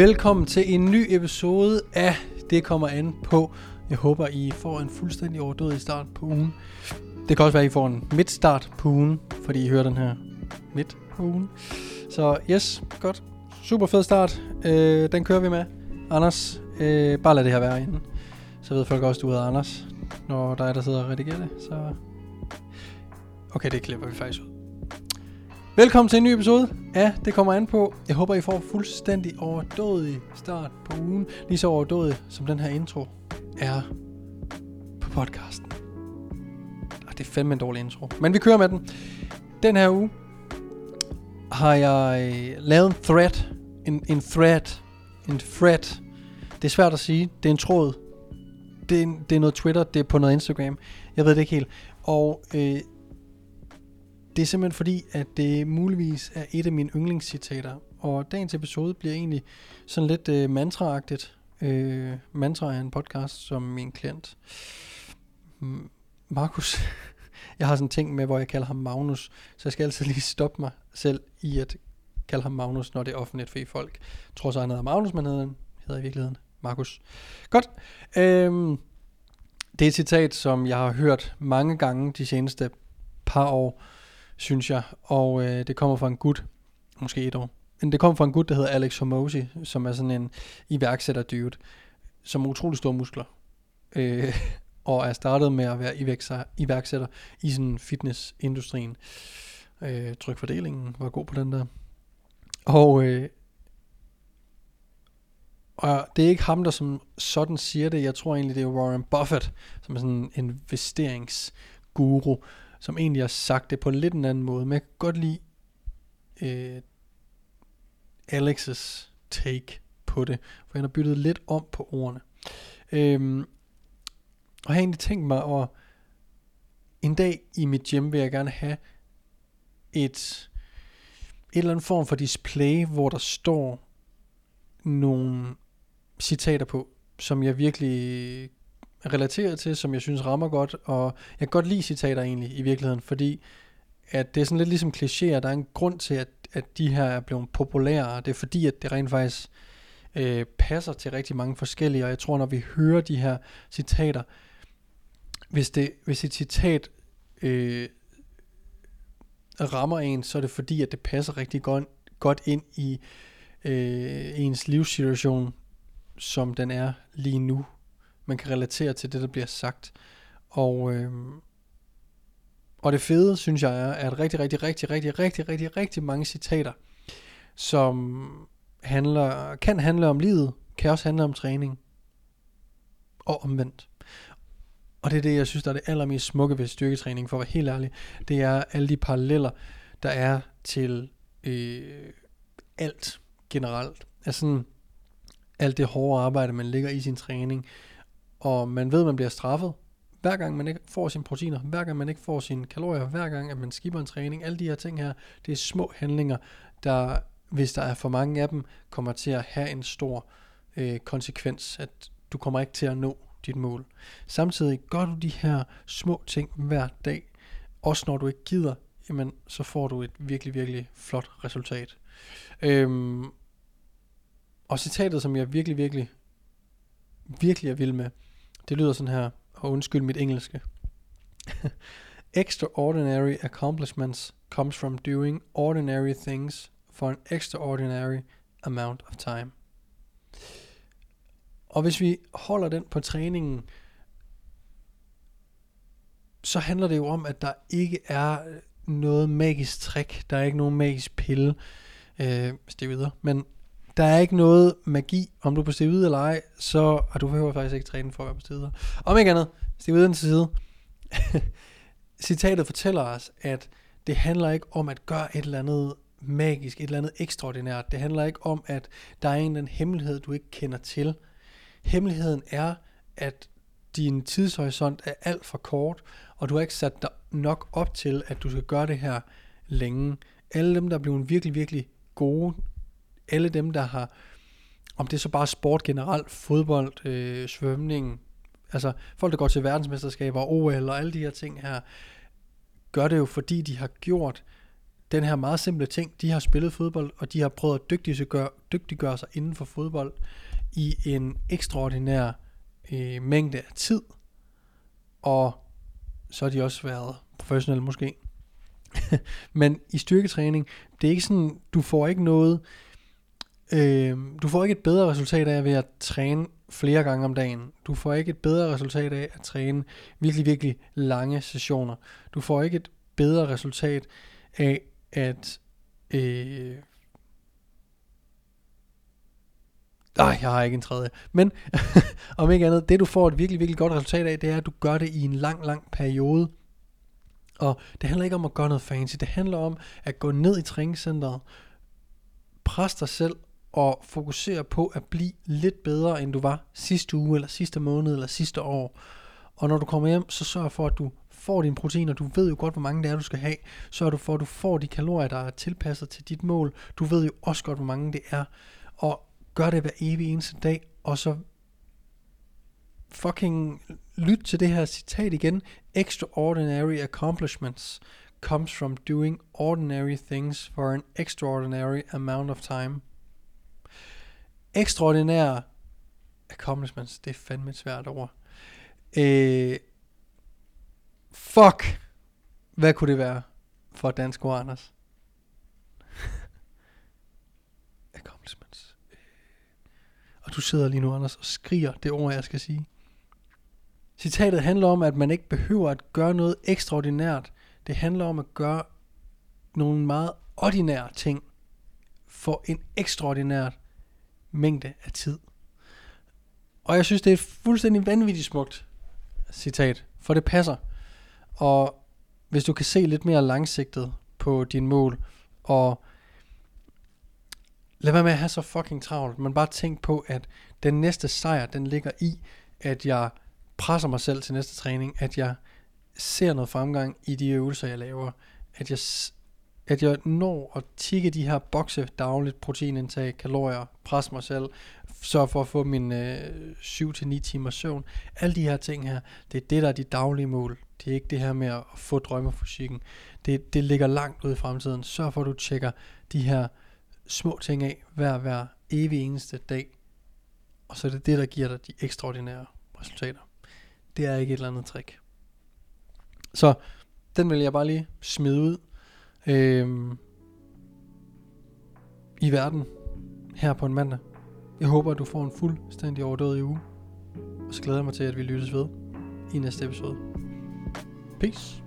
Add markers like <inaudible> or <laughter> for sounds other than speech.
Velkommen til en ny episode af Det kommer an på. Jeg håber, I får en fuldstændig overdødig start på ugen. Det kan også være, at I får en midtstart på ugen, fordi I hører den her midt på ugen. Så yes, godt. Super fed start. Øh, den kører vi med. Anders, øh, bare lad det her være inden. Så ved folk også, at du hedder Anders, når der er, der sidder og redigerer det. Så... Okay, det klipper vi faktisk ud. Velkommen til en ny episode af Det kommer an på. Jeg håber, I får fuldstændig overdådig start på ugen. Lige så overdådig som den her intro er på podcasten. Og det er fandme en dårlig intro. Men vi kører med den. Den her uge har jeg øh, lavet en thread. En, en thread. En thread. Det er svært at sige. Det er en tråd. Det er, det er noget Twitter. Det er på noget Instagram. Jeg ved det ikke helt. Og øh, det er simpelthen fordi, at det muligvis er et af mine yndlingscitater. Og dagens episode bliver egentlig sådan lidt øh, mantraagtigt. Øh, mantra er en podcast, som min klient mm, Markus, <laughs> jeg har sådan en ting med, hvor jeg kalder ham Magnus, så jeg skal altid lige stoppe mig selv i at kalde ham Magnus, når det er offentligt, fordi folk tror så, han hedder Magnus, men hedder, hedder i virkeligheden Markus. Godt. Øhm, det er et citat, som jeg har hørt mange gange de seneste par år, synes jeg. Og øh, det kommer fra en gut, måske et år. Men det kommer fra en gut, der hedder Alex Hormozy, som er sådan en iværksætter dude, som har utrolig store muskler. Øh, og er startet med at være iværksætter i sådan fitnessindustrien. Øh, trykfordelingen var god på den der. Og, øh, og det er ikke ham, der som sådan siger det. Jeg tror egentlig, det er Warren Buffett, som er sådan en investeringsguru, som egentlig har sagt det på en lidt en anden måde. Men jeg kan godt lide øh, Alex's take på det, for han har byttet lidt om på ordene. Øhm, og jeg har egentlig tænkt mig at en dag i mit gym vil jeg gerne have et, et eller andet form for display, hvor der står nogle citater på, som jeg virkelig relaterer til, som jeg synes rammer godt, og jeg kan godt lide citater egentlig i virkeligheden, fordi at det er sådan lidt ligesom klichéer, der er en grund til, at, at de her er blevet populære, og det er fordi, at det rent faktisk øh, passer til rigtig mange forskellige, og jeg tror, når vi hører de her citater, hvis, det, hvis et citat øh, rammer en, så er det fordi, at det passer rigtig godt, godt ind i øh, ens livssituation, som den er lige nu, man kan relatere til det, der bliver sagt. Og, øh, og det fede, synes jeg, er, at rigtig, rigtig, rigtig, rigtig, rigtig, rigtig, rigtig mange citater, som handler, kan handle om livet, kan også handle om træning. Og omvendt. Og det er det, jeg synes, der er det allermest smukke ved styrketræning, for at være helt ærlig. Det er alle de paralleller, der er til øh, alt generelt. Altså alt det hårde arbejde, man lægger i sin træning, og man ved, at man bliver straffet, hver gang man ikke får sine proteiner, hver gang man ikke får sine kalorier, hver gang at man skipper en træning, alle de her ting her, det er små handlinger, der, hvis der er for mange af dem, kommer til at have en stor øh, konsekvens, at du kommer ikke til at nå dit mål. Samtidig gør du de her små ting hver dag, også når du ikke gider, jamen så får du et virkelig, virkelig flot resultat. Øhm, og citatet, som jeg virkelig, virkelig, virkelig er vild med, det lyder sådan her, og undskyld mit engelske. <laughs> Extraordinary accomplishments comes from doing ordinary things for an extraordinary amount of time. Og hvis vi holder den på træningen, så handler det jo om, at der ikke er noget magisk trick, der er ikke nogen magisk pille, øh, videre. men der er ikke noget magi, om du er på steroid eller ej, så, og du behøver faktisk ikke træne for at være på steroider. Om ikke andet, steroidens side. <laughs> Citatet fortæller os, at det handler ikke om at gøre et eller andet magisk, et eller andet ekstraordinært. Det handler ikke om, at der er en eller anden hemmelighed, du ikke kender til. Hemmeligheden er, at din tidshorisont er alt for kort, og du har ikke sat dig nok op til, at du skal gøre det her længe. Alle dem, der er blevet virkelig, virkelig gode alle dem, der har, om det er så bare sport generelt, fodbold, øh, svømning, altså folk, der går til verdensmesterskaber, OL og alle de her ting her, gør det jo, fordi de har gjort den her meget simple ting. De har spillet fodbold, og de har prøvet at dygtiggøre, dygtiggøre sig inden for fodbold i en ekstraordinær øh, mængde af tid. Og så har de også været professionelle måske. <laughs> Men i styrketræning, det er ikke sådan, du får ikke noget, øh, Øh, du får ikke et bedre resultat af ved at træne flere gange om dagen. Du får ikke et bedre resultat af at træne virkelig, virkelig lange sessioner. Du får ikke et bedre resultat af at... Øh, Nej, jeg har ikke en tredje. Men <laughs> om ikke andet, det du får et virkelig, virkelig godt resultat af, det er, at du gør det i en lang, lang periode. Og det handler ikke om at gøre noget fancy. Det handler om at gå ned i træningscenteret, presse dig selv og fokusere på at blive lidt bedre, end du var sidste uge, eller sidste måned, eller sidste år. Og når du kommer hjem, så sørg for, at du får dine proteiner. Du ved jo godt, hvor mange det er, du skal have. Sørg du for, at du får de kalorier, der er tilpasset til dit mål. Du ved jo også godt, hvor mange det er. Og gør det hver evig eneste dag, og så fucking lyt til det her citat igen. Extraordinary accomplishments comes from doing ordinary things for an extraordinary amount of time. Ekstraordinære accomplishments, det er fandme et svært ord. Øh, fuck, hvad kunne det være for dansk ord, Anders? <laughs> accomplishments. Øh, og du sidder lige nu, Anders, og skriger det ord, jeg skal sige. Citatet handler om, at man ikke behøver at gøre noget ekstraordinært. Det handler om at gøre nogle meget ordinære ting for en ekstraordinær mængde af tid. Og jeg synes, det er et fuldstændig vanvittigt smukt citat, for det passer. Og hvis du kan se lidt mere langsigtet på din mål, og lad være med at have så fucking travlt, men bare tænk på, at den næste sejr, den ligger i, at jeg presser mig selv til næste træning, at jeg ser noget fremgang i de øvelser, jeg laver, at jeg, at jeg når at tikke de her bokse dagligt, proteinindtag, kalorier, presse mig selv, sørge for at få min øh, 7-9 timer søvn. Alle de her ting her, det er det, der er de daglige mål. Det er ikke det her med at få drømmefysikken. Det, det ligger langt ud i fremtiden. Sørg for, at du tjekker de her små ting af hver, hver evig eneste dag. Og så er det det, der giver dig de ekstraordinære resultater. Det er ikke et eller andet trick. Så den vil jeg bare lige smide ud øh, i verden her på en mandag. Jeg håber, at du får en fuldstændig overdødig uge. Og så glæder jeg mig til, at vi lyttes ved i næste episode. Peace.